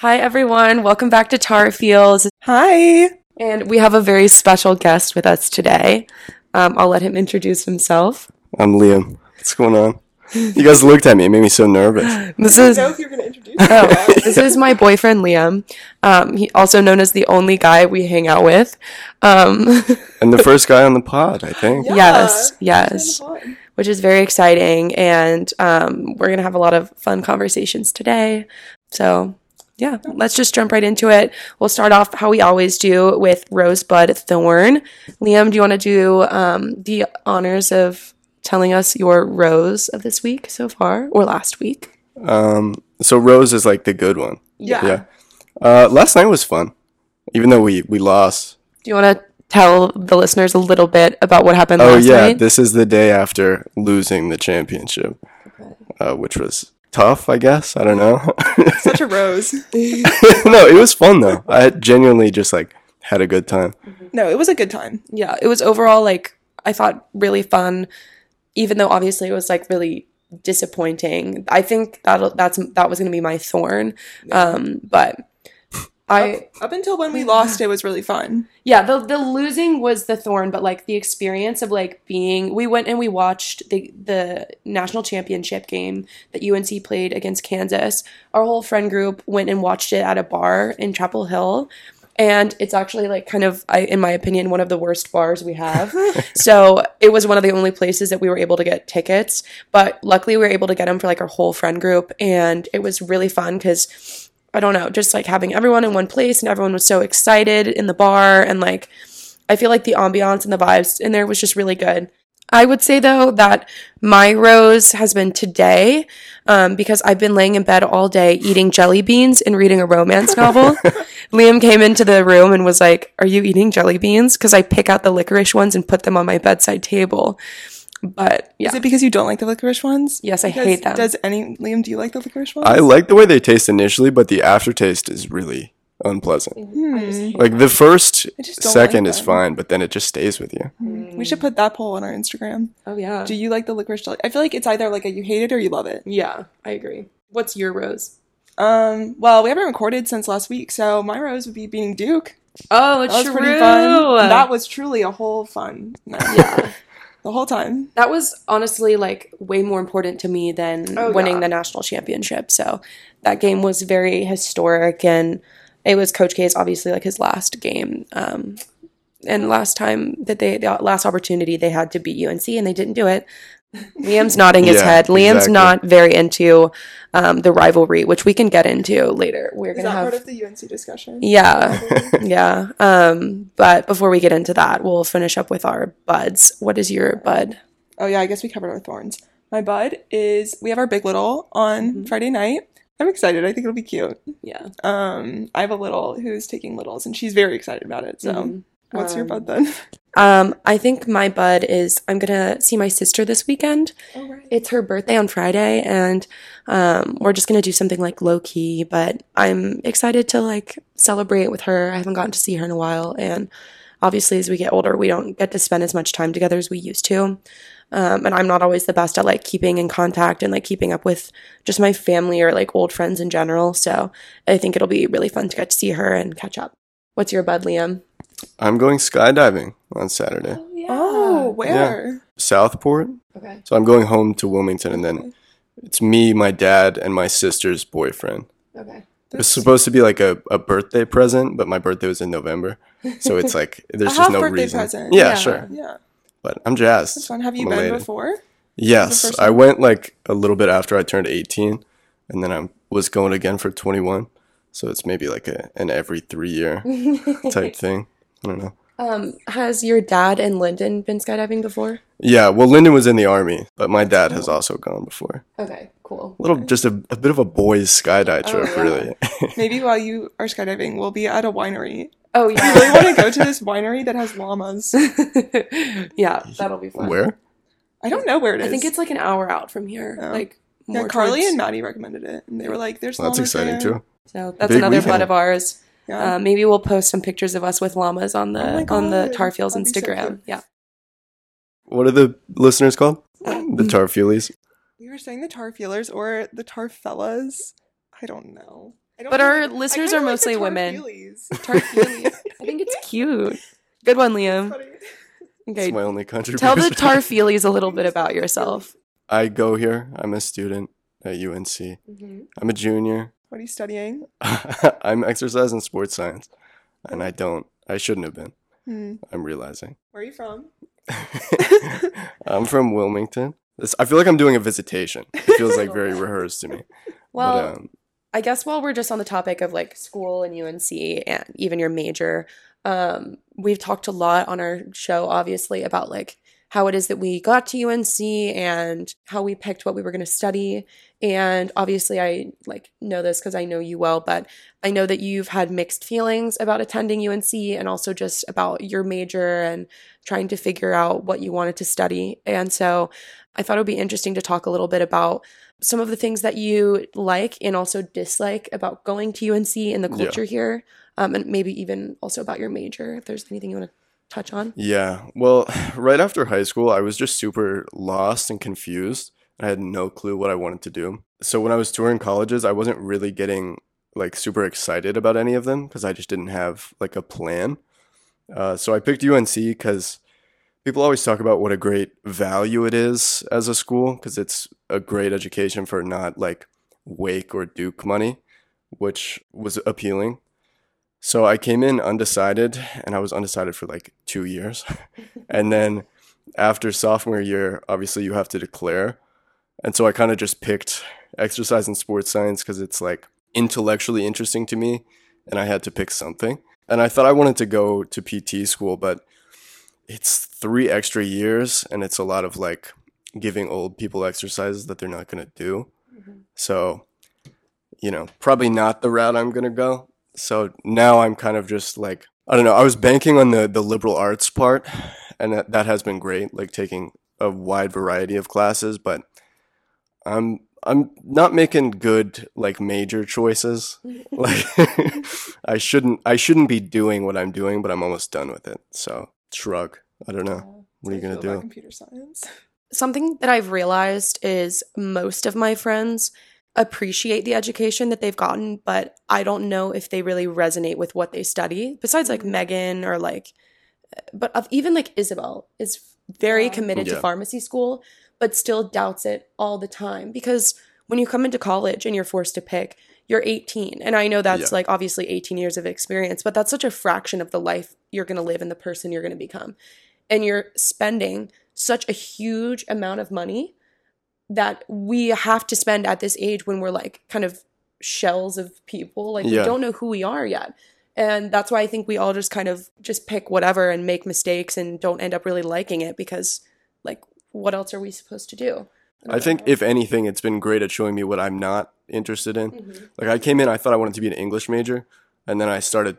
Hi, everyone. Welcome back to Tar Fields. Hi. And we have a very special guest with us today. Um, I'll let him introduce himself. I'm Liam. What's going on? You guys looked at me. It made me so nervous. This is know if you're going to introduce oh, this is my boyfriend Liam. Um, he also known as the only guy we hang out with. Um, And the first guy on the pod, I think. Yeah. yes, yes, which is very exciting, and um, we're gonna have a lot of fun conversations today. So. Yeah, let's just jump right into it. We'll start off how we always do with Rosebud Thorn. Liam, do you want to do um, the honors of telling us your rose of this week so far, or last week? Um, so Rose is like the good one. Yeah. Yeah. Uh, last night was fun, even though we we lost. Do you want to tell the listeners a little bit about what happened Oh last yeah, night? this is the day after losing the championship, uh, which was tough. I guess I don't know. Such a rose. no, it was fun though. I genuinely just like had a good time. No, it was a good time. yeah, it was overall like I thought really fun, even though obviously it was like really disappointing. I think that that's that was gonna be my thorn, um, but I Up until when we lost, it was really fun. yeah the the losing was the thorn, but like the experience of like being we went and we watched the the national championship game that UNC played against Kansas. Our whole friend group went and watched it at a bar in Chapel Hill. And it's actually like kind of, I, in my opinion, one of the worst bars we have. so it was one of the only places that we were able to get tickets. But luckily, we were able to get them for like our whole friend group, and it was really fun because I don't know, just like having everyone in one place and everyone was so excited in the bar and like I feel like the ambiance and the vibes in there was just really good. I would say though that my rose has been today um, because I've been laying in bed all day eating jelly beans and reading a romance novel. Liam came into the room and was like, Are you eating jelly beans? Because I pick out the licorice ones and put them on my bedside table. But yeah, Is it because you don't like the licorice ones? Yes, I Because hate them. Does any Liam? Do you like the licorice ones? I like the way they taste initially, but the aftertaste is really unpleasant. Hmm. Like the first I just don't second like is fine, but then it just stays with you. We should put that poll on our Instagram. oh yeah. Do you like the licorice jelly? I feel like it's either like a you hate it or you love it. yeah, I agree. What's your rose? Um. Well, we haven't recorded since last week, so my rose would be beating Duke. Oh, That was pretty fun. That was truly a whole fun night. yeah. the whole time. That was honestly like way more important to me than Oh, winning yeah. the national championship. So that game was very historic and it was Coach K's obviously like his last game. Um, and last time that they, the last opportunity they had to beat UNC and they didn't do it. Liam's nodding his Yeah, head. Liam's exactly. not very into um, the rivalry, which we can get into later. We're Is gonna have part of the UNC discussion? yeah, yeah. Um, but before we get into that, we'll finish up with our buds. What is your bud? Oh yeah, I guess we covered our thorns. My bud is we have our big little on Mhm. Friday night. I'm excited. I think it'll be cute. Yeah. Um, I have a little who's taking littles, and she's very excited about it. So, Mhm. What's your Um, bud then? Um, I think my bud is I'm gonna see my sister this weekend. Oh right. It's her birthday on Friday, and um, we're just gonna do something like low key. But I'm excited to like celebrate with her. I haven't gotten to see her in a while, and obviously, as we get older, we don't get to spend as much time together as we used to. Um, and I'm not always the best at like keeping in contact and like keeping up with just my family or like old friends in general. So I think it'll be really fun to get to see her and catch up. What's your bud, Liam? I'm going skydiving on Saturday. Oh, yeah. Oh, where? Southport. okay. So I'm going home to Wilmington and then it's me, my dad, and my sister's boyfriend. Okay. It was supposed to be like a, a birthday present, but my birthday was in November. So it's like there's A just no half-birthday reason. present. Yeah, Yeah. sure. Yeah, But I'm jazzed. that's fun. Have you I'm been elated. before? Yes, I went like a little bit after I turned 18, and then I was going again for 21. So it's maybe like a an every three year type thing. I don't know. Um, has your dad and Lyndon been skydiving before? Yeah, well, Lyndon was in the army, but my dad has also gone before. Okay, cool. A little, just a, a bit of a boys skydive Oh, trip, yeah. really. Maybe while you are skydiving, we'll be at a winery. Oh you really want to go to this winery that has llamas. yeah, that'll be fun. Where? I don't know where it is. I think it's like an hour out from here. Oh. Like yeah. Carly towards- and Maddie recommended it, and they were like, "There's Well, that's exciting there. too. So that's Big another weekend. bud of ours. Yeah. Uh, maybe we'll post some pictures of us with llamas on Oh the on the God, Tarfields that'd be so Instagram. yeah. What are the listeners called? Um, The Tarfulies. we were saying the tar feelers or the tar fellas. I don't know. I don't But our I listeners kinda are like mostly women. Tarfeelies. Tarfeely. I think it's cute. Good one, Liam. Funny. It's Okay. my only contribution. Tell the Tarfeelies a little bit about yourself. I go here. I'm a student at UNC. I'm a junior. What are you studying? I'm exercise and sports science, and I don't. I shouldn't have been. Hmm. I'm realizing. Where are you from? I'm from Wilmington. This, I feel like I'm doing a visitation. It feels like very rehearsed to me. Well, but, um, I guess while we're just on the topic of like school and UNC and even your major, um, we've talked a lot on our show, obviously, about like how it is that we got to UNC and how we picked what we were going to study. And obviously, I like know this because I know you well, but I know that you've had mixed feelings about attending UNC and also just about your major and trying to figure out what you wanted to study. And so I thought it would be interesting to talk a little bit about some of the things that you like and also dislike about going to UNC and the Yeah. culture here, um, and maybe even also about your major. If there's anything you want to touch on. Yeah. Well, right after high school, I was just super lost and confused. I had no clue what I wanted to do. So when I was touring colleges, I wasn't really getting like super excited about any of them because I just didn't have like a plan. Uh, so I picked UNC because people always talk about what a great value it is as a school because it's a great education for not like Wake or Duke money, which was appealing. So I came in undecided and I was undecided for like two years. and then after sophomore year, obviously you have to declare. And so I kind of just picked exercise and sports science because it's like intellectually interesting to me and I had to pick something. And I thought I wanted to go to PT school, but it's three extra years and it's a lot of like giving old people exercises that they're not going to do. Mm-hmm. So, you know, probably not the route I'm going to go. So now I'm kind of just like, I don't know, I was banking on the, the liberal arts part and that, that has been great, like taking a wide variety of classes, but I'm I'm not making good like major choices. Like I shouldn't I shouldn't be doing what I'm doing, but I'm almost done with it. So shrug. I don't know. What are you gonna do? Computer science. Something that I've realized is most of my friends appreciate the education that they've gotten, but I don't know if they really resonate with what they study. Besides, like mm-hmm. Megan or like, but of even like Isabel is very Yeah. committed to pharmacy school, but still doubts it all the time because when you come into college and you're forced to pick, you're 18. And I know that's Yeah. like obviously 18 years of experience, but that's such a fraction of the life you're going to live and the person you're going to become. And you're spending such a huge amount of money that we have to spend at this age when we're like kind of shells of people. Like Yeah. we don't know who we are yet. And that's why I think we all just kind of just pick whatever and make mistakes and don't end up really liking it because like what else are we supposed to do? I think if anything, it's been great at showing me what I'm not interested in. Mm-hmm. Like I came in, I thought I wanted to be an English major, and then I started,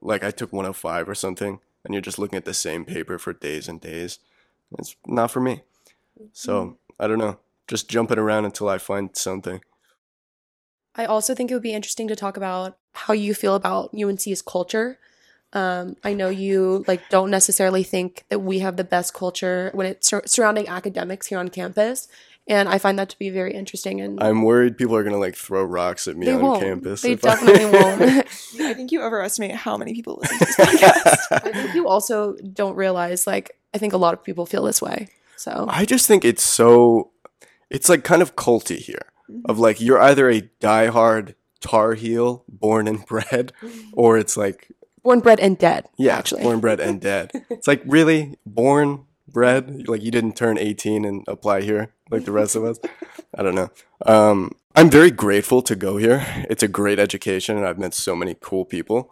like I took 105 or something, and you're just looking at the same paper for days and days. It's not for me. So mm-hmm. I don't know. Just jumping around until I find something. I also think it would be interesting to talk about how you feel about UNC's culture. Um, I know you like don't necessarily think that we have the best culture when it's sur- surrounding academics here on campus, and I find that to be very interesting. And I'm worried people are gonna like throw rocks at me they on won't. campus. They if I- definitely won't. I think you overestimate how many people listen to this podcast. I think you also don't realize like I think a lot of people feel this way. So I just think it's so it's like kind of culty here. Of like you're either a diehard Tar Heel, born and bred, or it's like born, bred, and dead. yeah, actually. born, bred, and dead. It's like really born, bred. Like you didn't turn 18 and apply here like the rest of us. I don't know. Um, I'm very grateful to go here. It's a great education, and I've met so many cool people.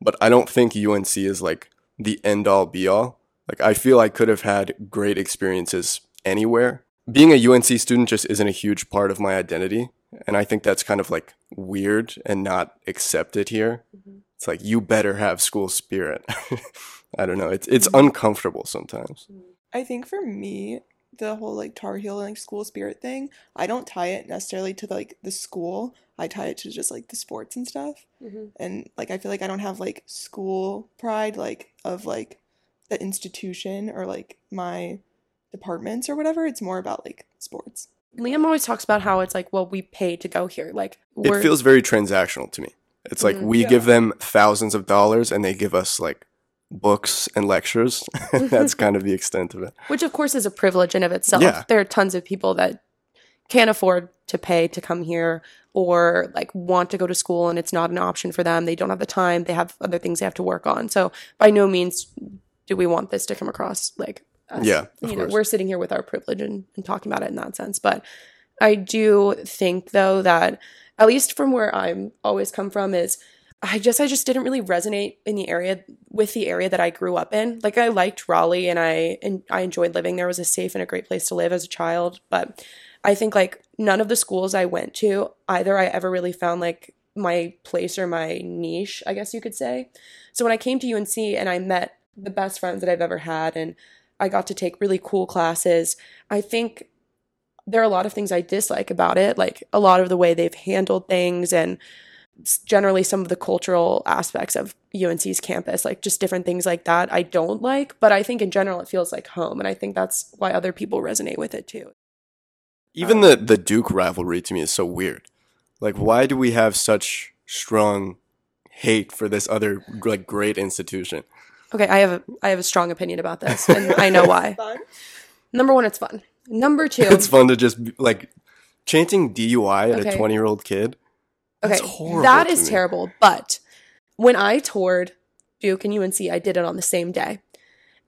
But I don't think UNC is like the end all be all. Like I feel I could have had great experiences anywhere. Being a UNC student just isn't a huge part of my identity, and I think that's kind of like weird and not accepted here. Mm-hmm. It's like you better have school spirit. I don't know. It's it's mm-hmm. uncomfortable sometimes. Mm-hmm. I think for me, the whole like Tar Heel and like school spirit thing, I don't tie it necessarily to like the school. I tie it to just like the sports and stuff. Mhm. And like I feel like I don't have like school pride like of like the institution or like my departments or whatever. It's more about like sports. Liam always talks about how it's like, well, we pay to go here. Like, It feels very transactional to me. It's like Mhm. we Yeah. give them thousands of dollars and they give us like books and lectures. That's kind of the extent of it. which of course is a privilege in of itself. Yeah. There are tons of people that can't afford to pay to come here or like want to go to school and it's not an option for them. They don't have the time. They have other things they have to work on. So by no means do we want this to come across like us. Yeah, of you know, course. we're sitting here with our privilege and, and talking about it in that sense. But I do think though that at least from where I'm always come from is I just I just didn't really resonate in the area with the area that I grew up in. Like I liked Raleigh and I and I enjoyed living there. It was a safe and a great place to live as a child, but I think like none of the schools I went to either I ever really found like my place or my niche, I guess you could say. So when I came to UNC and I met the best friends that I've ever had and I got to take really cool classes, I think there are a lot of things I dislike about it, like a lot of the way they've handled things and generally some of the cultural aspects of UNC's campus, like just different things like that I don't like, but I think in general it feels like home and I think that's why other people resonate with it too. Even the the Duke rivalry to me is so weird. Like why do we have such strong hate for this other like great institution? Okay, I have a I have a strong opinion about this and I know why. Number 1 it's fun. Number 2 It's fun to just like chanting DUI at Okay. a 20-year-old kid. Okay, That's horrible that me. terrible. But when I toured Duke and UNC, I did it on the same day,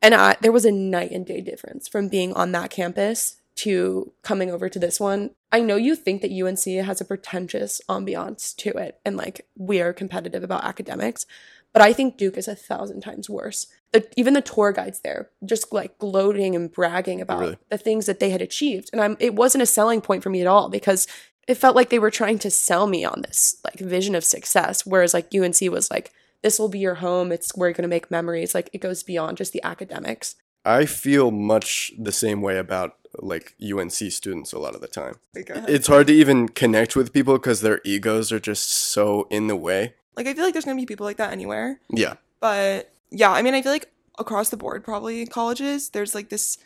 and I, there was a night and day difference from being on that campus to coming over to this one. I know you think that UNC has a pretentious ambiance to it, and like we are competitive about academics, but I think Duke is a thousand times worse. The, even the tour guides there, just like gloating and bragging about Really? the things that they had achieved, and I'm it wasn't a selling point for me at all because it felt like they were trying to sell me on this like vision of success. Whereas like UNC was like this will be your home. It's where you're going to make memories. Like it goes beyond just the academics I feel much the same way about like UNC students a lot of the time. It's hard to even connect with people because their egos are just so in the way. like I feel like there's gonna be people like that anywhere. Yeah. But yeah, I mean, I feel like across the board, probably colleges, there's like this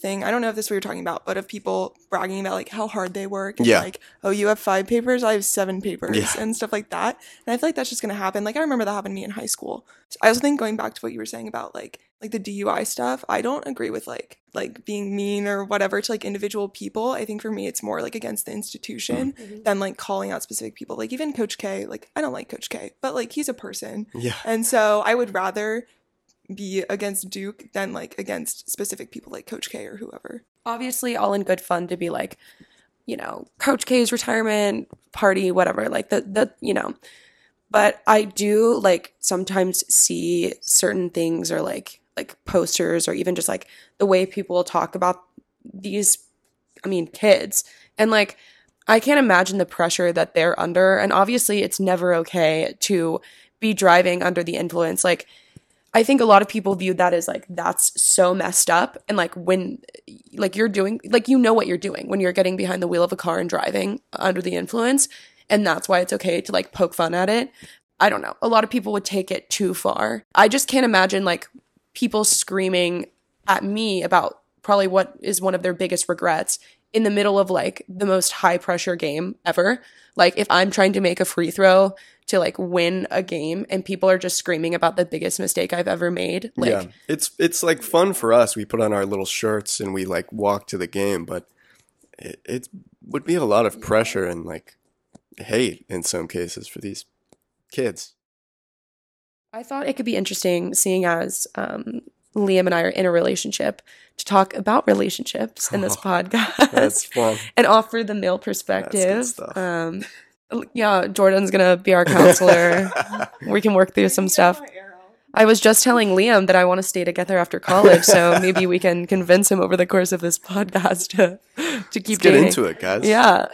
thing. I don't know if this is what you're talking about, but of people bragging about like how hard they work. And Yeah. Like, oh, you have five papers, I have seven papers, Yeah. and stuff like that. And I feel like that's just gonna happen. Like I remember that happened to me in high school. I also think going back to what you were saying about like like the DUI stuff, I don't agree with like like being mean or whatever to like individual people. I think for me it's more like against the institution mm-hmm. Mm-hmm. than like calling out specific people. Like even Coach K, like I don't like Coach K, but like he's a person. Yeah. And so I would rather be against Duke than like against specific people like Coach K or whoever. obviously all in good fun to be like you know coach k's retirement party whatever like the the you know. But i do like sometimes see certain things or like like posters or even just like the way people talk about these i mean kids. And like i can't imagine the pressure that they're under. And obviously it's never okay to be driving under the influence. Like I think a lot of people view that as like that's so messed up and like when like you're doing like you know what you're doing when you're getting behind the wheel of a car and driving under the influence and that's why it's okay to like poke fun at it. I don't know. A lot of people would take it too far. I just can't imagine like people screaming at me about probably what is one of their biggest regrets in the middle of like the most high pressure game ever. Like if I'm trying to make a free throw to like win a game and people are just screaming about the biggest mistake I've ever made. Like yeah. It's it's like fun for us. We put on our little shirts and we like walk to the game, but it, it would be a lot of pressure and like hate in some cases for these kids. I thought it could be interesting seeing as um, Liam and I are in a relationship to talk about relationships in this podcast That's fun. and offer the male perspective. stuff. Um, yeah, Jordan's gonna be our counselor. we can work through some stuff. I was just telling Liam that I want to stay together after college, so maybe we can convince him over the course of this podcast to to keep Let's get dating. into it, guys. Yeah.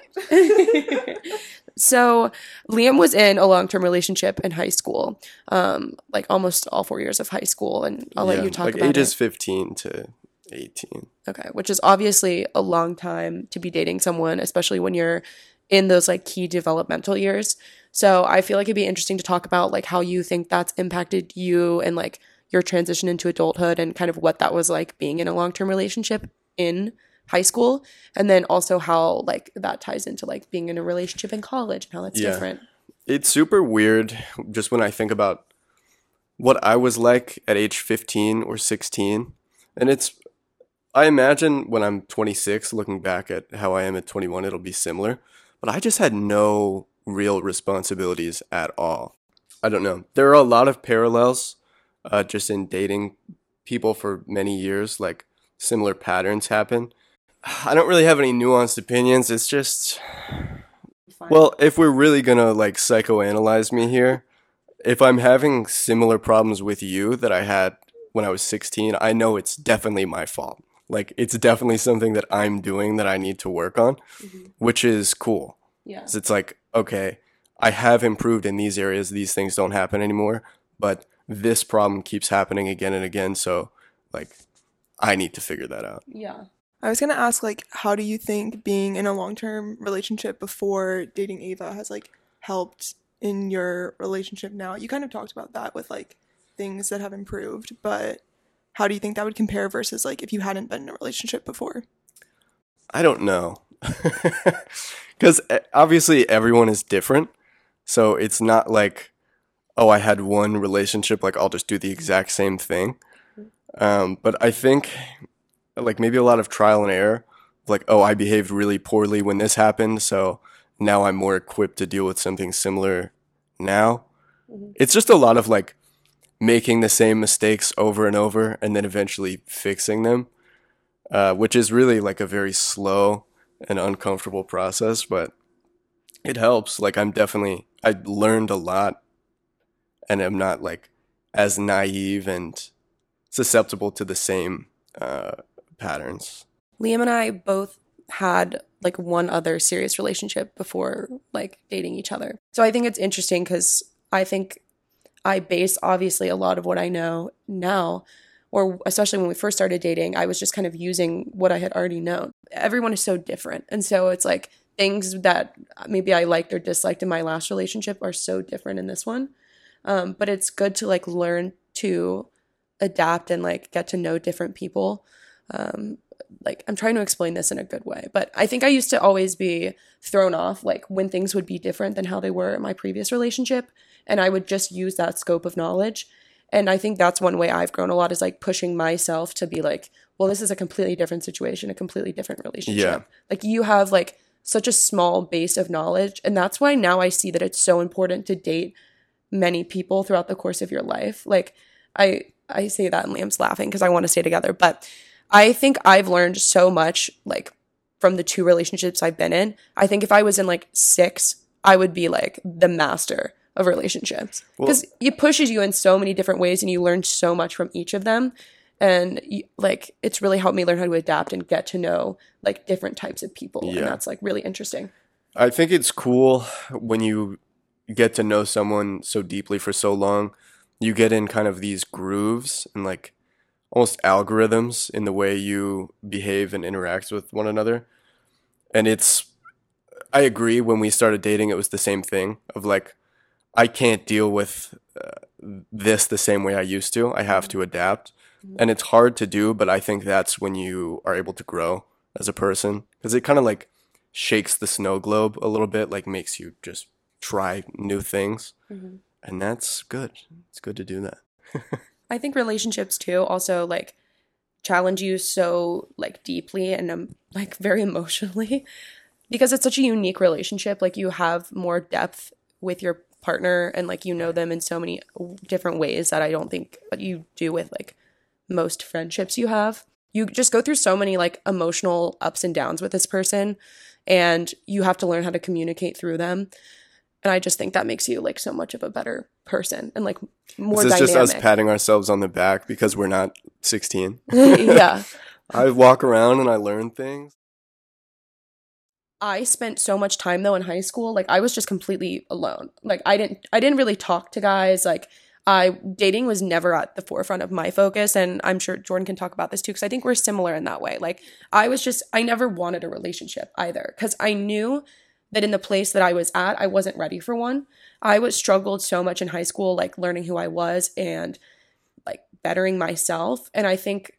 So Liam was in a long term relationship in high school, um, like almost all four years of high school, and I'll let you talk like about ages it. 15 to 18. Okay, which is obviously a long time to be dating someone, especially when you're in those like key developmental years. So I feel like it'd be interesting to talk about like how you think that's impacted you and like your transition into adulthood and kind of what that was like being in a long term relationship in high school and then also how like that ties into like being in a relationship in college and how that's Yeah. different. It's super weird just when I think about what I was like at age 15 or 16. And it's, I imagine when I'm 26, looking back at how I am at 21, it'll be similar. But I just had no real responsibilities at all. I don't know. There are a lot of parallels uh, just in dating people for many years, like similar patterns happen. I don't really have any nuanced opinions. It's just, well, if we're really gonna like psychoanalyze me here, if I'm having similar problems with you that I had when I was 16, I know it's definitely my fault. Like it's definitely something that I'm doing that I need to work on, Mhm. which is cool. yeah. it's like, okay, I have improved in these areas. These things don't happen anymore, but this problem keeps happening again and again. So, like, I need to figure that out. Yeah. I was gonna ask, like, how do you think being in a long term relationship before dating Ava has like helped in your relationship now? You kind of talked about that with like things that have improved, but how do you think that would compare versus like if you hadn't been in a relationship before? I don't know. Because obviously everyone is different. So it's not like, oh, I had one relationship, like I'll just do the exact same thing. Um, but I think, like, maybe a lot of trial and error. Like, oh, I behaved really poorly when this happened. So now I'm more equipped to deal with something similar now. Mhm. It's just a lot of like making the same mistakes over and over and then eventually fixing them uh, which is really like a very slow and uncomfortable process, but it helps. Like I'm definitely I learned a lot, and I'm not like as naive and susceptible to the same uh, patterns. Liam and I both had like one other serious relationship before like dating each other. So I think it's interesting because I think I base obviously a lot of what I know now, or especially when we first started dating, I was just kind of using what I had already known. Everyone is so different. And so it's like things that maybe I liked or disliked in my last relationship are so different in this one. Um, but it's good to like learn to adapt and like get to know different people. Um, like I'm trying to explain this in a good way, but I think I used to always be thrown off like when things would be different than how they were in my previous relationship, and I would just use that scope of knowledge. And I think that's one way I've grown a lot is like pushing myself to be like, well, this is a completely different situation, a completely different relationship. Yeah. Like you have like such a small base of knowledge, and that's why now I see that it's so important to date many people throughout the course of your life. Like I I say that and Liam's laughing because I want to stay together, but I think I've learned so much like from the two relationships I've been in. I think if I was in like 6, I would be like the master of relationships Well- because it pushes you in so many different ways and you learn so much from each of them and you, like it's really helped me learn how to adapt and get to know like different types of people Yeah. and that's like really interesting I think it's cool when you get to know someone so deeply for so long. You get in kind of these grooves and like almost algorithms in the way you behave and interact with one another. And it's, I agree, when we started dating, it was the same thing of like, I can't deal with uh, this the same way I used to. I have to adapt. And it's hard to do, but I think that's when you are able to grow as a person because it kind of like shakes the snow globe a little bit, like makes you just try new things. Mhm. And that's good. It's good to do that. I think relationships too also like challenge you so like deeply and um, like very emotionally because it's such a unique relationship like you have more depth with your partner and like you know them in so many different ways that I don't think you do with like most friendships you have. You just go through so many like emotional ups and downs with this person and you have to learn how to communicate through them. And I just think that makes you like so much of a better person and like more this is dynamic. just us patting ourselves on the back because we're not 16. yeah. I walk around and I learn things. I spent so much time though in high school. Like I was just completely alone. Like I didn't I didn't really talk to guys. Like I dating was never at the forefront of my focus and I'm sure Jordan can talk about this too cuz I think we're similar in that way. Like I was just I never wanted a relationship either cuz I knew that in the place that I was at I wasn't ready for one. I was struggled so much in high school like learning who I was and like bettering myself and I think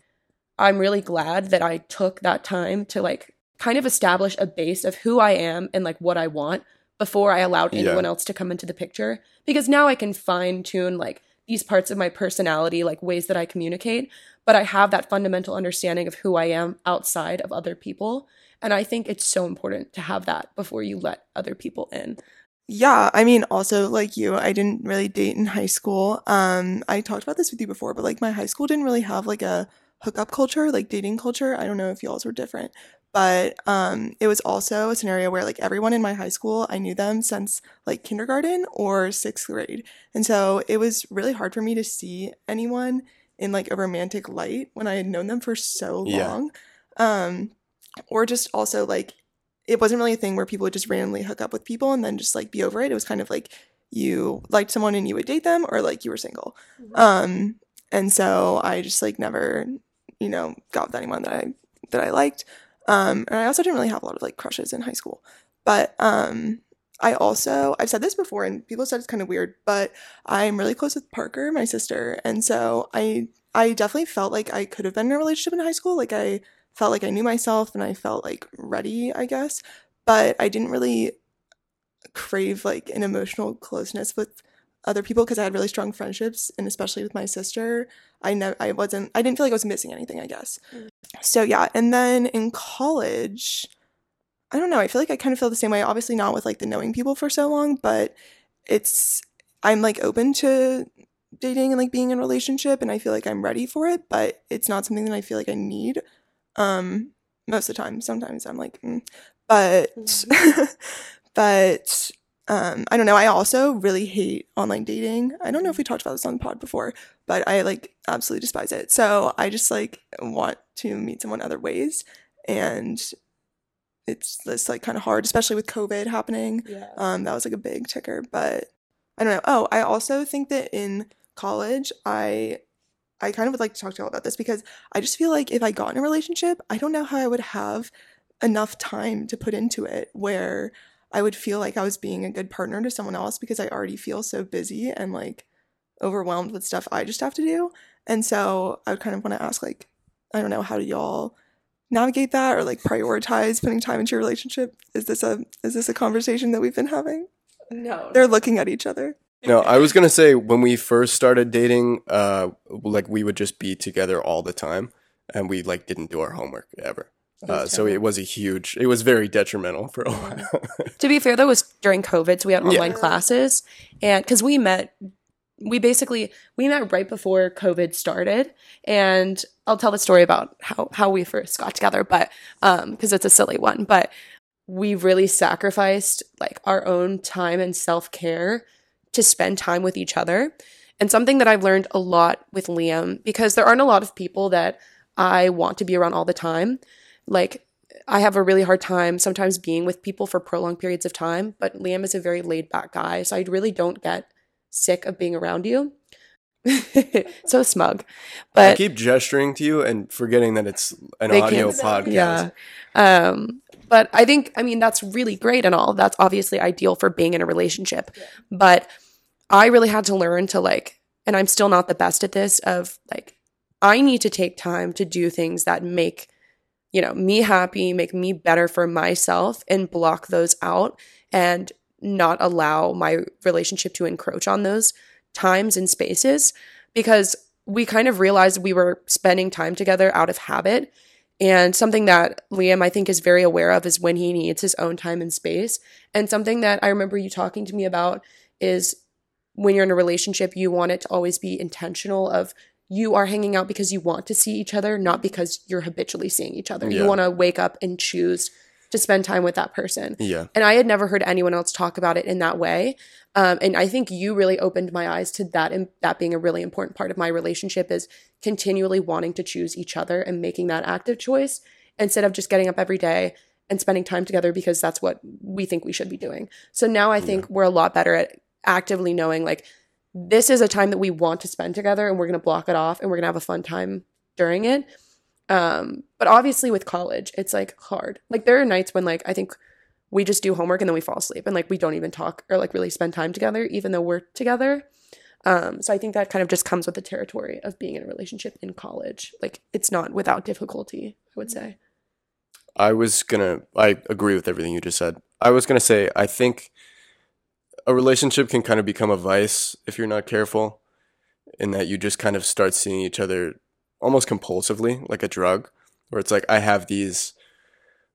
I'm really glad that I took that time to like kind of establish a base of who I am and like what I want before I allowed Yeah. anyone else to come into the picture. Because now I can fine tune like these parts of my personality, like ways that I communicate, but I have that fundamental understanding of who I am outside of other people. And I think it's so important to have that before you let other people in. Yeah, I mean, also like you, I didn't really date in high school. Um, I talked about this with you before, but like my high school didn't really have like a hookup culture, like dating culture. I don't know if y'all's were different, but um, it was also a scenario where like everyone in my high school, I knew them since like kindergarten or sixth grade, and so it was really hard for me to see anyone in like a romantic light when I had known them for so Yeah. long. Um, or just also like it wasn't really a thing where people would just randomly hook up with people and then just like be over it. It was kind of like you liked someone and you would date them or like you were single. Um and so I just like never, you know, got with anyone that I that I liked. Um and I also didn't really have a lot of like crushes in high school. But um I also I've said this before and people said it's kind of weird, but I'm really close with Parker, my sister, and so I I definitely felt like I could have been in a relationship in high school. Like I felt like I knew myself and I felt like ready, I guess. But I didn't really crave like an emotional closeness with other people because I had really strong friendships and especially with my sister. I never I wasn't I didn't feel like I was missing anything, I guess. Mm. So yeah, and then in college, I don't know, I feel like I kind of feel the same way. Obviously not with like the knowing people for so long, but it's I'm like open to dating and like being in a relationship and I feel like I'm ready for it, but it's not something that I feel like I need. Um most of the time. Sometimes I'm like mm. but but um I don't know. I also really hate online dating. I don't know if we talked about this on the pod before, but I like absolutely despise it. So I just like want to meet someone other ways and it's this like kind of hard, especially with COVID happening. Yeah. Um, that was like a big ticker, but I don't know. Oh, I also think that in college, I I kind of would like to talk to y'all about this because I just feel like if I got in a relationship, I don't know how I would have enough time to put into it where I would feel like I was being a good partner to someone else because I already feel so busy and like overwhelmed with stuff I just have to do. And so I would kind of want to ask like, I don't know, how do y'all navigate that or like prioritize putting time into your relationship? Is this a is this a conversation that we've been having? No. They're looking at each other. No, I was gonna say when we first started dating, uh, like we would just be together all the time, and we like didn't do our homework ever. Uh, so it was a huge, it was very detrimental for a while. To be fair, though, it was during COVID, so we had Yeah. online classes, and because we met, we basically we met right before COVID started, and I'll tell the story about how how we first got together, but um, because it's a silly one, but we really sacrificed like our own time and self care to spend time with each other, and something that I've learned a lot with Liam because there aren't a lot of people that I want to be around all the time, like I have a really hard time sometimes being with people for prolonged periods of time, but Liam is a very laid back guy, so I really don't get sick of being around you. so smug. I But keep gesturing to you and forgetting that it's an audio podcast. yeah. Um but I think I mean that's really great and all. That's obviously ideal for being in a relationship. But I really had to learn to like and I'm still not the best at this of like I need to take time to do things that make you know me happy, make me better for myself and block those out and not allow my relationship to encroach on those times and spaces because we kind of realized we were spending time together out of habit and something that Liam, I think, is very aware of is when he needs his own time and space. And something that I remember you talking to me about is when you're in a relationship, you want it to always be intentional of you are hanging out because you want to see each other, not because you're habitually seeing each other. Yeah. You want to wake up and choose to spend time with that person. Yeah. And I had never heard anyone else talk about it in that way. Um, and I think you really opened my eyes to that, and that being a really important part of my relationship is continually wanting to choose each other and making that active choice instead of just getting up every day and spending time together because that's what we think we should be doing. So now I think we're a lot better at actively knowing like this is a time that we want to spend together and we're going to block it off and we're going to have a fun time during it. Um, but obviously with college, it's like hard. Like there are nights when like I think we just do homework and then we fall asleep and like we don't even talk or like really spend time together even though we're together. Um, so I think that kind of just comes with the territory of being in a relationship in college. Like it's not without difficulty, I would say. I was gonna. I agree with everything you just said. I was gonna say I think a relationship can kind of become a vice if you're not careful, in that you just kind of start seeing each other almost compulsively, like a drug, where it's like I have these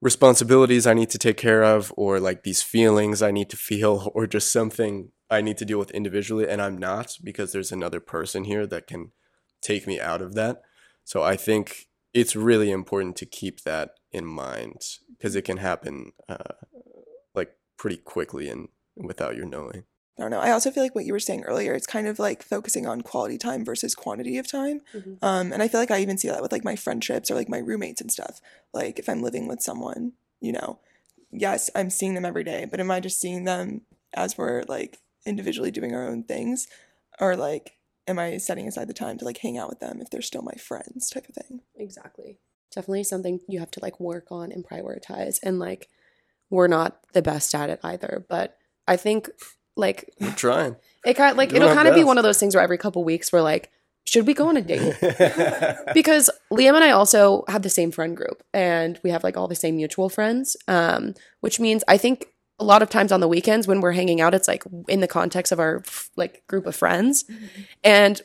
responsibilities I need to take care of, or like these feelings I need to feel, or just something I need to deal with individually, and I'm not because there's another person here that can take me out of that. So I think it's really important to keep that in mind because it can happen uh, like pretty quickly and without your knowing. I don't know. I also feel like what you were saying earlier, it's kind of like focusing on quality time versus quantity of time. Mhm. Um, and I feel like I even see that with like my friendships or like my roommates and stuff. Like if I'm living with someone, you know, yes, I'm seeing them every day, but am I just seeing them as we're like individually doing our own things? Or like, am I setting aside the time to like hang out with them if they're still my friends type of thing? Exactly. Definitely something you have to like work on and prioritize. And like, we're not the best at it either. But I think like We're trying. it kind of, like Doing it'll kind of be one of those things where every couple weeks we're like, should we go on a date? because Liam and I also have the same friend group and we have like all the same mutual friends. Um, which means I think a lot of times on the weekends when we're hanging out, it's like in the context of our like group of friends. And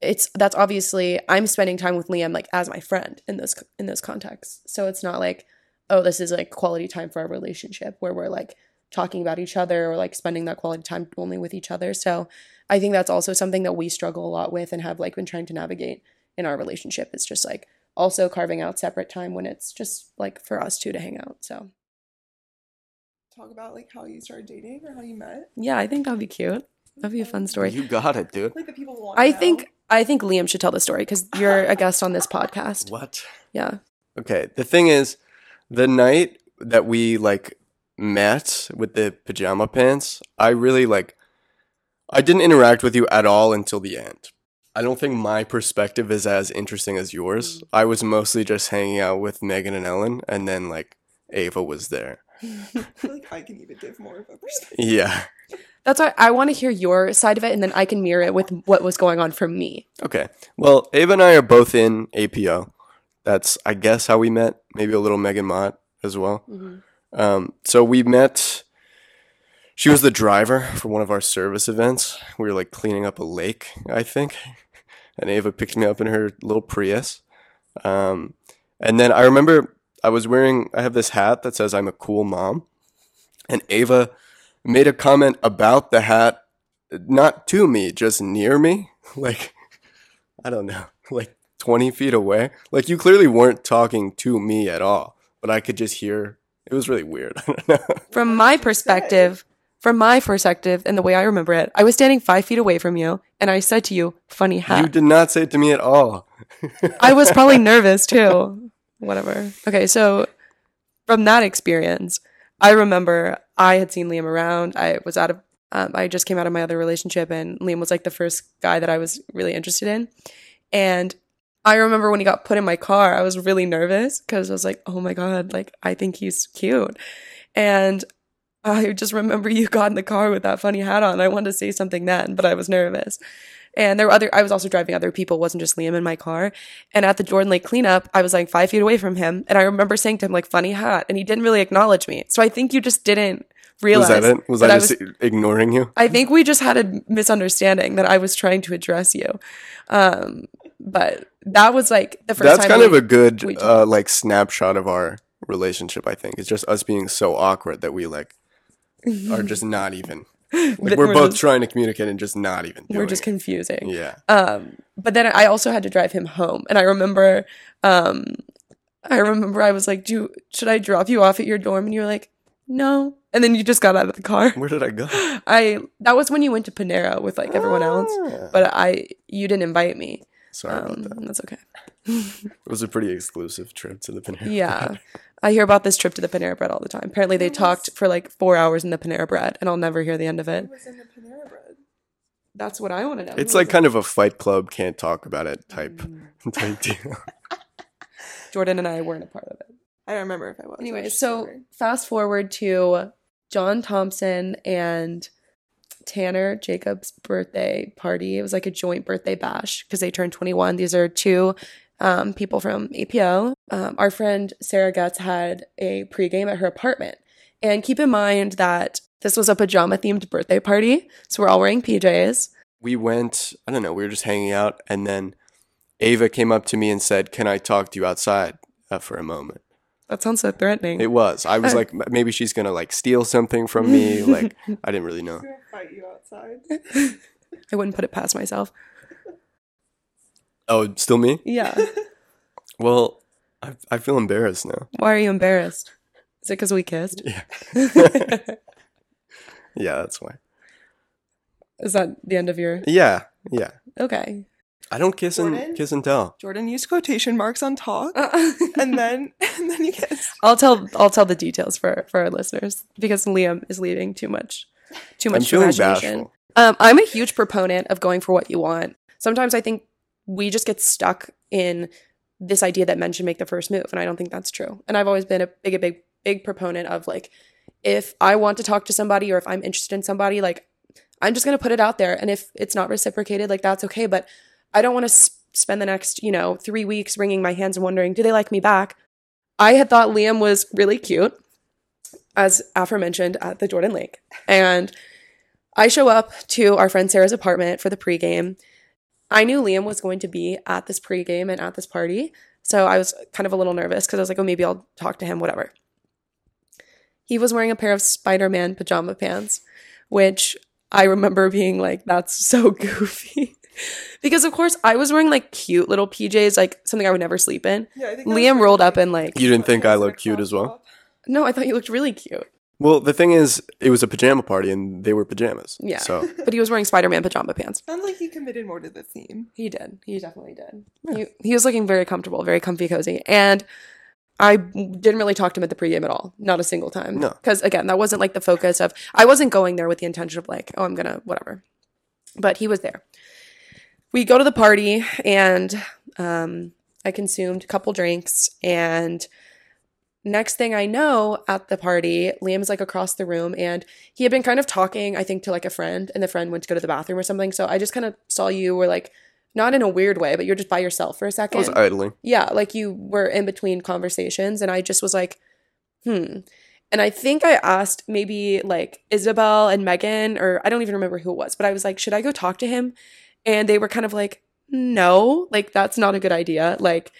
it's that's obviously I'm spending time with Liam like as my friend in those in those contexts. So it's not like, oh, this is like quality time for our relationship where we're like talking about each other or like spending that quality time only with each other. So I think that's also something that we struggle a lot with and have like been trying to navigate in our relationship. It's just like also carving out separate time when it's just like for us two to hang out. So Talk about like how you started dating or how you met. yeah, I think that'd be cute. That'd be a fun story. you got it, dude. Like the people want. I think I think Liam should tell the story because you're a guest on this podcast. What? Yeah. Okay. The thing is, the night that we like met with the pajama pants, I really like. I didn't interact with you at all until the end. I don't think my perspective is as interesting as yours. Mm. I was mostly just hanging out with Megan and Ellen, and then like Ava was there. I feel like I can even give more of a perspective. Yeah. That's why I want to hear your side of it and then I can mirror it with what was going on for me. Okay. Well, Ava and I are both in APO. That's, I guess, how we met. Maybe a little Megan Mott as well. Mm-hmm. Um, so we met. She was the driver for one of our service events. We were like cleaning up a lake, I think, and Ava picked me up in her little Prius. Um, and then I remember I was wearing. I have this hat that says "I'm a cool mom," and Ava made a comment about the hat, not to me, just near me, like I don't know, like twenty feet away. Like you clearly weren't talking to me at all, but I could just hear. It was really weird. I don't know. From my perspective, from my perspective and the way I remember it, I was standing five feet away from you and I said to you, funny hat. You did not say it to me at all. I was probably nervous too. Whatever. Okay, so from that experience, I remember I had seen Liam around. I was out of, um, I just came out of my other relationship, and Liam was like the first guy that I was really interested in. And I remember when he got put in my car, I was really nervous because I was like, oh my God, like, I think he's cute. And I just remember you got in the car with that funny hat on. I wanted to say something then, but I was nervous. And there were other, I was also driving other people, it wasn't just Liam in my car. And at the Jordan Lake cleanup, I was like five feet away from him. And I remember saying to him, like, funny hat. And he didn't really acknowledge me. So I think you just didn't realize. Was that it? Was that I I just ignoring you? I think we just had a misunderstanding that I was trying to address you. Um, but that was like the first That's kind we- of a good uh, like snapshot of our relationship. I think it's just us being so awkward that we like are just not even. Like we're we're both just- trying to communicate and just not even. Doing we're just it. confusing. Yeah. Um, but then I also had to drive him home, and I remember, um, I remember I was like, "Do should I drop you off at your dorm?" And you were like, "No," and then you just got out of the car. Where did I go? I that was when you went to Panera with like everyone else, Ah. but I you didn't invite me. Sorry about Um, that. that's okay. It was a pretty exclusive trip to the Panera. Yeah. I hear about this trip to the Panera Bread all the time. Apparently, they talked for like four hours in the Panera Bread, and I'll never hear the end of it. Was in the Panera Bread? That's what I want to know. It's like kind of a Fight Club can't talk about it type Mm. type deal. Jordan and I weren't a part of it. I don't remember if I was. Anyway, so fast forward to John Thompson and Tanner Jacob's birthday party. It was like a joint birthday bash because they turned 21. These are two um, people from APO. Um, our friend Sarah Getz had a pregame at her apartment. And keep in mind that this was a pajama themed birthday party. So we're all wearing PJs. We went, I don't know, we were just hanging out, and then Ava came up to me and said, Can I talk to you outside uh, for a moment? That sounds so threatening. It was. I was like, maybe she's going to like steal something from me. Like, I didn't really know. Gonna fight you outside. I wouldn't put it past myself. Oh, still me? Yeah. Well, I, I feel embarrassed now. Why are you embarrassed? Is it because we kissed? Yeah. Yeah, that's why. Is that the end of your? Yeah, yeah. Okay. I don't kiss and kiss and tell. Jordan used quotation marks on talk, uh-uh. and then and then you kiss. I'll tell I'll tell the details for for our listeners because Liam is leaving too much too much I'm imagination. Um, I'm a huge proponent of going for what you want. Sometimes I think we just get stuck in this idea that men should make the first move, and I don't think that's true. And I've always been a big, a big, big proponent of like, if I want to talk to somebody or if I'm interested in somebody, like, I'm just gonna put it out there, and if it's not reciprocated, like that's okay. But I don't want to s- spend the next, you know, three weeks wringing my hands and wondering, do they like me back? I had thought Liam was really cute, as aforementioned at the Jordan Lake, and I show up to our friend Sarah's apartment for the pregame. I knew Liam was going to be at this pregame and at this party. So I was kind of a little nervous because I was like, oh, maybe I'll talk to him, whatever. He was wearing a pair of Spider Man pajama pants, which I remember being like, that's so goofy. because, of course, I was wearing like cute little PJs, like something I would never sleep in. Yeah, I think Liam rolled up like, in like, You didn't think I sweatpants and a looked cute as well? Top. no, I thought you looked really cute. Well, the thing is, it was a pajama party and they were pajamas. Yeah. So But he was wearing Spider Man pajama pants. Sounds like he committed more to the theme. He did. He definitely did. He, he was looking very comfortable, very comfy, cozy. And I didn't really talk to him at the pregame at all. Not a single time. No. Because again, that wasn't like the focus of, I wasn't going there with the intention of like, oh, I'm going to, whatever. But he was there. We go to the party and um, I consumed a couple drinks. And next thing I know at the party, Liam's like across the room and he had been kind of talking, I think, to like a friend, and the friend went to go to the bathroom or something. So I just kind of saw you were like, not in a weird way, but you're just by yourself for a second. I was idling. yeah, like you were in between conversations, and I just was like, hmm. And I think I asked maybe like Isabel and Megan, or I don't even remember who it was, but I was like, should I go talk to him? And they were kind of like, no, like that's not a good idea. Like,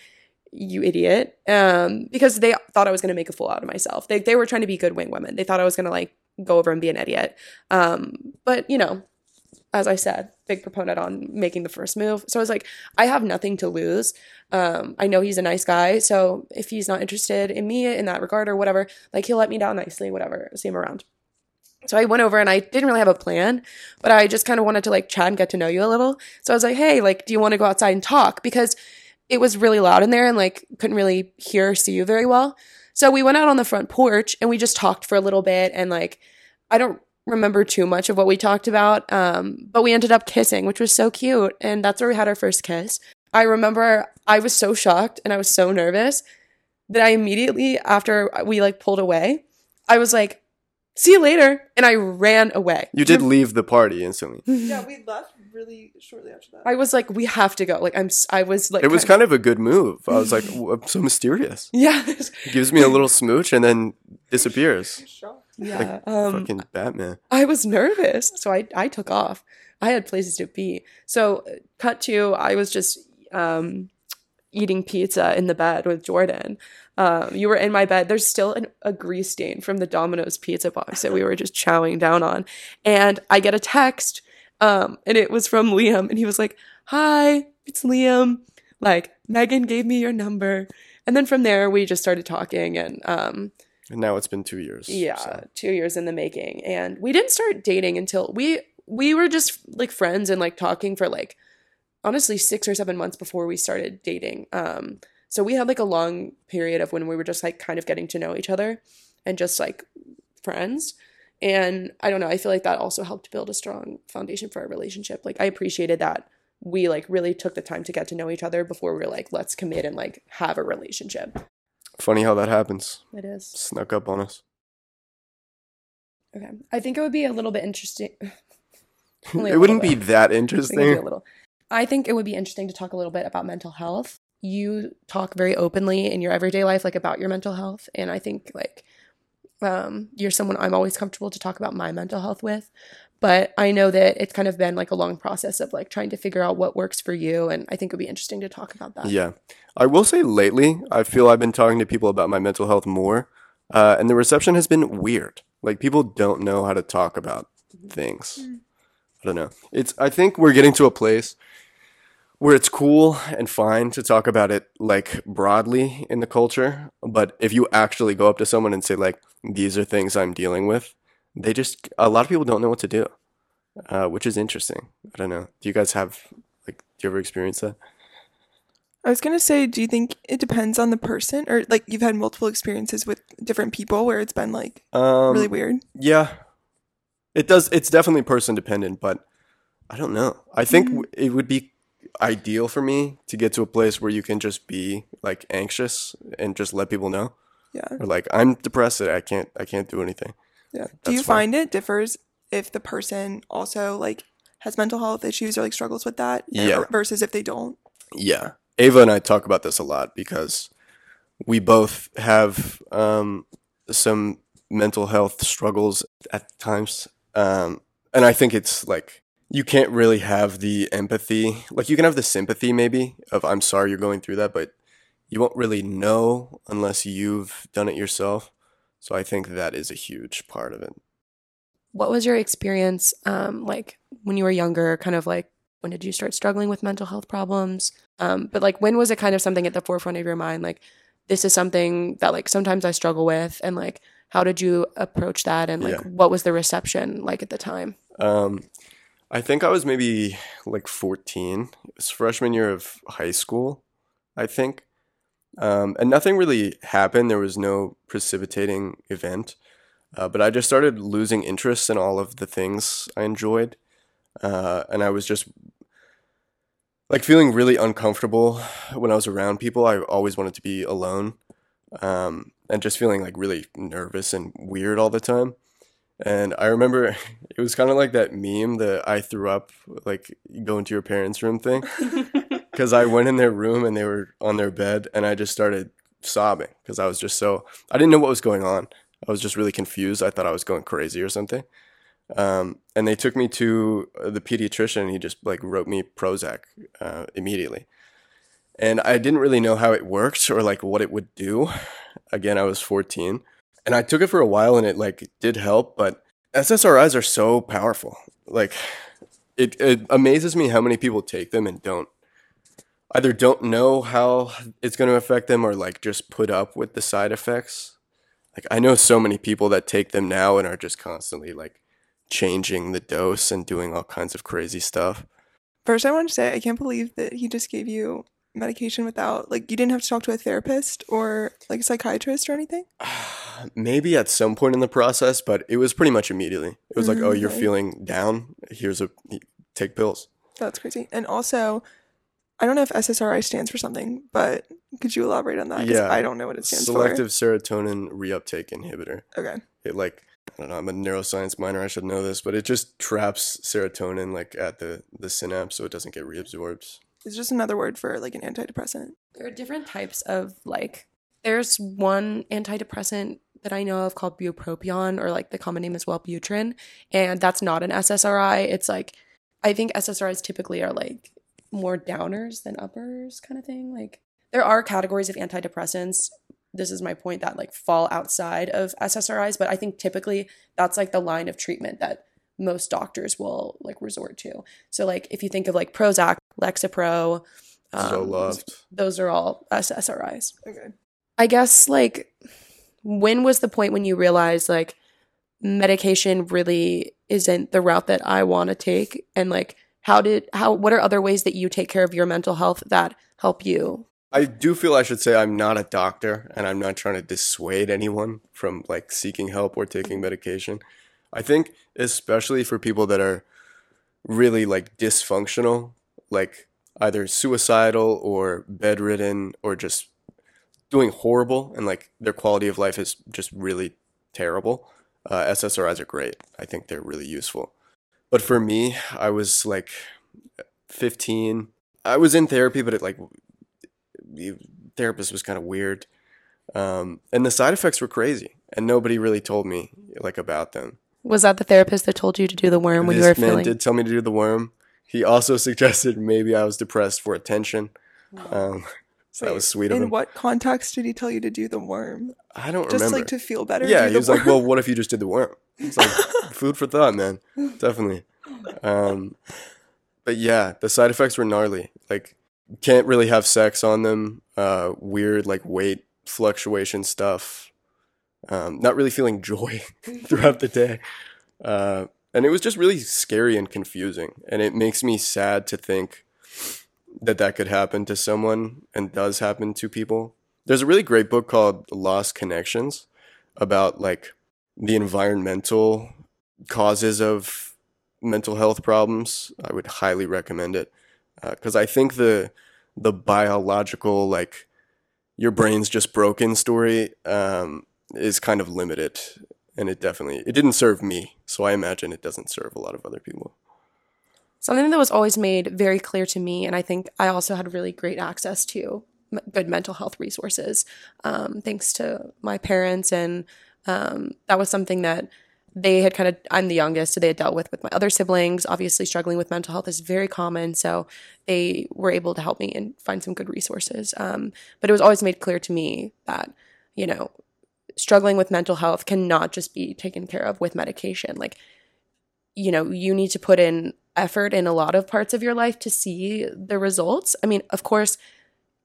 you idiot. Um, because they thought I was gonna make a fool out of myself. They they were trying to be good wing women. They thought I was gonna like go over and be an idiot. Um, but you know, as I said, big proponent on making the first move. So I was like, I have nothing to lose. Um, I know he's a nice guy, so if he's not interested in me in that regard or whatever, like he'll let me down nicely, whatever. See him around. So I went over and I didn't really have a plan, but I just kind of wanted to like chat and get to know you a little. So I was like, hey, like, do you want to go outside and talk? Because it was really loud in there and like couldn't really hear or see you very well. So we went out on the front porch and we just talked for a little bit and like I don't remember too much of what we talked about. Um, but we ended up kissing, which was so cute. And that's where we had our first kiss. I remember I was so shocked and I was so nervous that I immediately, after we like pulled away, I was like, see you later. And I ran away. You did leave the party instantly. Yeah, we left really shortly after that. I was like, we have to go. Like, I'm, s- I was like, It was kind of a good move. I was like, "W- so mysterious. yeah. Gives me a little smooch and then disappears. shocked. Yeah. Um, Fucking Batman. I was nervous, so I I took off. I had places to be. So uh, cut to I was just um, eating pizza in the bed with Jordan. Um, you were in my bed. There's still an, a grease stain from the Domino's pizza box that we were just chowing down on, and I get a text, um, and it was from Liam, and he was like, "Hi, it's Liam. Like Megan gave me your number." And then from there, we just started talking, and um, And now it's been two years. yeah, so. two years in the making, and we didn't start dating until we we were just like friends and like talking for like honestly six or seven months before we started dating. Um, so we had like a long period of when we were just like kind of getting to know each other and just like friends. And I don't know, I feel like that also helped build a strong foundation for our relationship. Like I appreciated that we like really took the time to get to know each other before we were like, let's commit and like have a relationship. Funny how that happens. It is. Snuck up on us. Okay. I think it would be a little bit interesting. It wouldn't little be that We can do interesting. a little. I think it would be interesting to talk a little bit about mental health. You talk very openly in your everyday life, like about your mental health, and I think like um, you're someone I'm always comfortable to talk about my mental health with. But I know that it's kind of been like a long process of like trying to figure out what works for you, and I think it would be interesting to talk about that. Yeah. I will say lately, I feel I've been talking to people about my mental health more, uh, and the reception has been weird. Like people don't know how to talk about things. I don't know. It's. I think we're getting to a place where it's cool and fine to talk about it like broadly in the culture, but if you actually go up to someone and say like, "These are things I'm dealing with," they just a lot of people don't know what to do, uh, which is interesting. I don't know. Do you guys have like? Do you ever experience that? I was gonna say, do you think it depends on the person, or like you've had multiple experiences with different people where it's been like Um, really weird? Yeah, it does. It's definitely person dependent, but I don't know. I think w it would be ideal for me to get to a place where you can just be like anxious and just let people know, Yeah, or like I'm depressed. I can't. I can't do anything. yeah. Do you fine. find it differs if the person also like has mental health issues or like struggles with that? Yeah. Versus if they don't. Yeah, Ava and I talk about this a lot because we both have um, some mental health struggles at times, um, and I think it's like you can't really have the empathy. Like you can have the sympathy, maybe of "I'm sorry you're going through that," but you won't really know unless you've done it yourself. So I think that is a huge part of it. What was your experience um, like when you were younger? Kind of like when did you start struggling with mental health problems? Um, but like when was it kind of something at the forefront of your mind? Like this is something that like sometimes I struggle with, and like how did you approach that? And like Yeah. what was the reception like at the time? Um, I think I was maybe like 14. It was freshman year of high school, I think. Um, and nothing really happened. There was no precipitating event. Uh, but I just started losing interest in all of the things I enjoyed. Uh, and I was just like feeling really uncomfortable when I was around people. I always wanted to be alone. Um, and just feeling like really nervous and weird all the time. And I remember it was kind of like that meme that I threw up, like go into your parents' room thing. Because I went in their room and they were on their bed, and I just started sobbing because I was just so I didn't know what was going on. I was just really confused. I thought I was going crazy or something. Um, and they took me to the pediatrician, and he just like wrote me Prozac uh, immediately. And I didn't really know how it worked or like what it would do. Again, I was 14 and I took it for a while and it like did help, but SSRIs are so powerful. Like it, it amazes me how many people take them and don't either don't know how it's going to affect them or like just put up with the side effects. Like I know so many people that take them now and are just constantly like changing the dose and doing all kinds of crazy stuff. First, I want to say I can't believe that he just gave you medication without like you didn't have to talk to a therapist or like a psychiatrist or anything. Maybe at some point in the process, but it was pretty much immediately. It was like, Mm, "Oh, you're feeling down. Here's a take pills." That's crazy. And also, I don't know if SSRI stands for something, but could you elaborate on that? Yeah. I don't know what it stands for. Selective serotonin reuptake inhibitor. Okay. It like I don't know. I'm a neuroscience minor. I should know this, but it just traps serotonin like at the the synapse, so it doesn't get reabsorbed. It's just another word for like an antidepressant. There are different types of like. There's one antidepressant that I know of called bupropion, or like the common name is Wellbutrin, and that's not an SSRI. It's like I think SSRIs typically are like more downers than uppers, kind of thing. Like there are categories of antidepressants. This is my point that like fall outside of SSRIs, but I think typically that's like the line of treatment that most doctors will like resort to. So like if you think of like Prozac, Lexapro, um, Zoloft. those are all SSRIs. Okay. I guess like when was the point when you realized like medication really isn't the route that I want to take and like how did how what are other ways that you take care of your mental health that help you? I do feel I should say I'm not a doctor and I'm not trying to dissuade anyone from like seeking help or taking medication. I think especially for people that are really like dysfunctional, like either suicidal or bedridden or just doing horrible and like their quality of life is just really terrible. Uh, SSRIs are great. I think they're really useful. But for me, I was like 15. I was in therapy, but it like the therapist was kind of weird. Um, and the side effects were crazy, and nobody really told me like about them. Was that the therapist that told you to do the worm when this you were man feeling? did tell me to do the worm. He also suggested maybe I was depressed for attention. Um, so that was sweet of In him. what context did he tell you to do the worm? I don't know. Just remember. like to feel better. yeah, do he the was like, "Well, what if you just did the worm?" It's like food for thought, man. Definitely. Um, but yeah, the side effects were gnarly. Like, can't really have sex on them. Uh, weird like weight fluctuation stuff. Um, not really feeling joy throughout the day. Uh, and it was just really scary and confusing. And it makes me sad to think that that could happen to someone and does happen to people. There's a really great book called Lost Connections about like the environmental causes of mental health problems. I would highly recommend it because I think the the biological like your brain's just broken story um, is kind of limited, and it definitely it didn't serve me. So I imagine it doesn't serve a lot of other people. Something that was always made very clear to me, and I think I also had really great access to m- good mental health resources, um, thanks to my parents, and um, that was something that they had kind of. I'm the youngest, so they had dealt with with my other siblings. Obviously, struggling with mental health is very common, so they were able to help me and find some good resources. Um, but it was always made clear to me that you know struggling with mental health cannot just be taken care of with medication. Like you know, you need to put in effort in a lot of parts of your life to see the results. I mean, of course,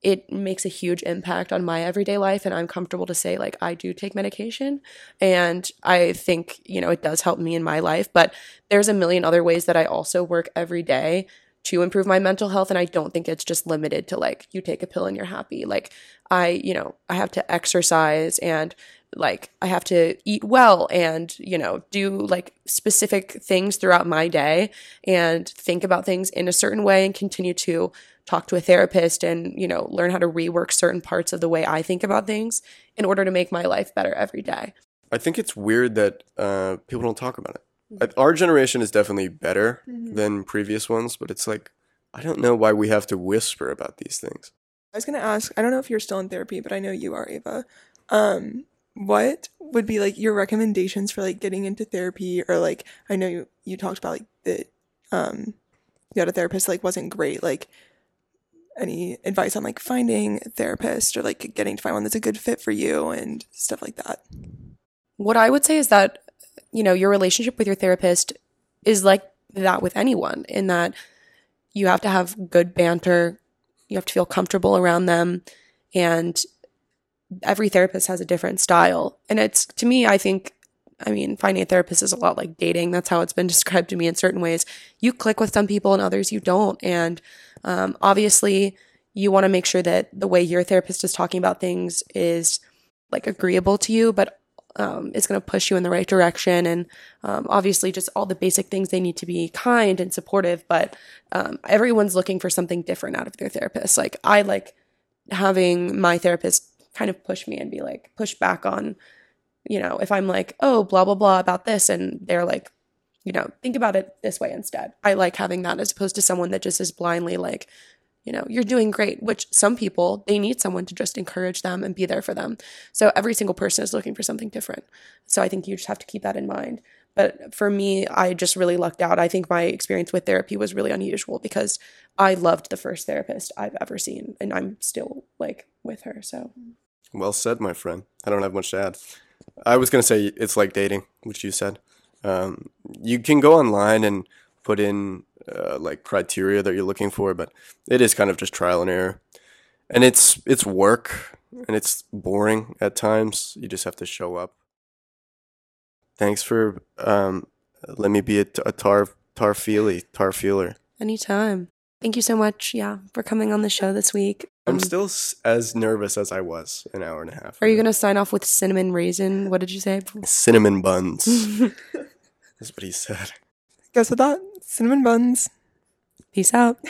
it makes a huge impact on my everyday life and I'm comfortable to say like I do take medication and I think, you know, it does help me in my life, but there's a million other ways that I also work every day to improve my mental health and I don't think it's just limited to like you take a pill and you're happy. Like I, you know, I have to exercise and like I have to eat well and, you know, do like specific things throughout my day and think about things in a certain way and continue to talk to a therapist and, you know, learn how to rework certain parts of the way I think about things in order to make my life better every day. I think it's weird that uh, people don't talk about it. I- Our generation is definitely better than previous ones, but it's like I don't know why we have to whisper about these things. I was gonna ask. I don't know if you're still in therapy, but I know you are, Ava. Um, what would be like your recommendations for like getting into therapy, or like I know you you talked about like that um you had a therapist like wasn't great. Like any advice on like finding a therapist or like getting to find one that's a good fit for you and stuff like that. What I would say is that, you know, your relationship with your therapist is like that with anyone, in that you have to have good banter, you have to feel comfortable around them, and every therapist has a different style. And it's, to me, I think, I mean, finding a therapist is a lot like dating. That's how it's been described to me in certain ways. You click with some people and others you don't. And um, obviously, you want to make sure that the way your therapist is talking about things is like agreeable to you, but um, is going to push you in the right direction. And um, obviously, just all the basic things they need to be kind and supportive. But um, everyone's looking for something different out of their therapist. Like, I like having my therapist kind of push me and be like, push back on, you know, if I'm like, oh, blah, blah, blah about this. And they're like, you know, think about it this way instead. I like having that as opposed to someone that just is blindly like, you know, you're doing great, which some people, they need someone to just encourage them and be there for them. So every single person is looking for something different. So I think you just have to keep that in mind. But for me, I just really lucked out. I think my experience with therapy was really unusual because I loved the first therapist I've ever seen and I'm still like with her. So Well said, my friend. I don't have much to add. I was gonna say it's like dating, which you said. Um, you can go online and put in uh, like criteria that you're looking for, but it is kind of just trial and error, and it's it's work and it's boring at times. You just have to show up. Thanks for um, let me be a, a tar tar feely tar feeler. anytime. Thank you so much, yeah, for coming on the show this week. I'm Um, still s- as nervous as I was an hour and a half. Are you gonna sign off with cinnamon raisin? What did you say? cinnamon buns? That's what he said. Guess what that cinnamon buns. Peace out.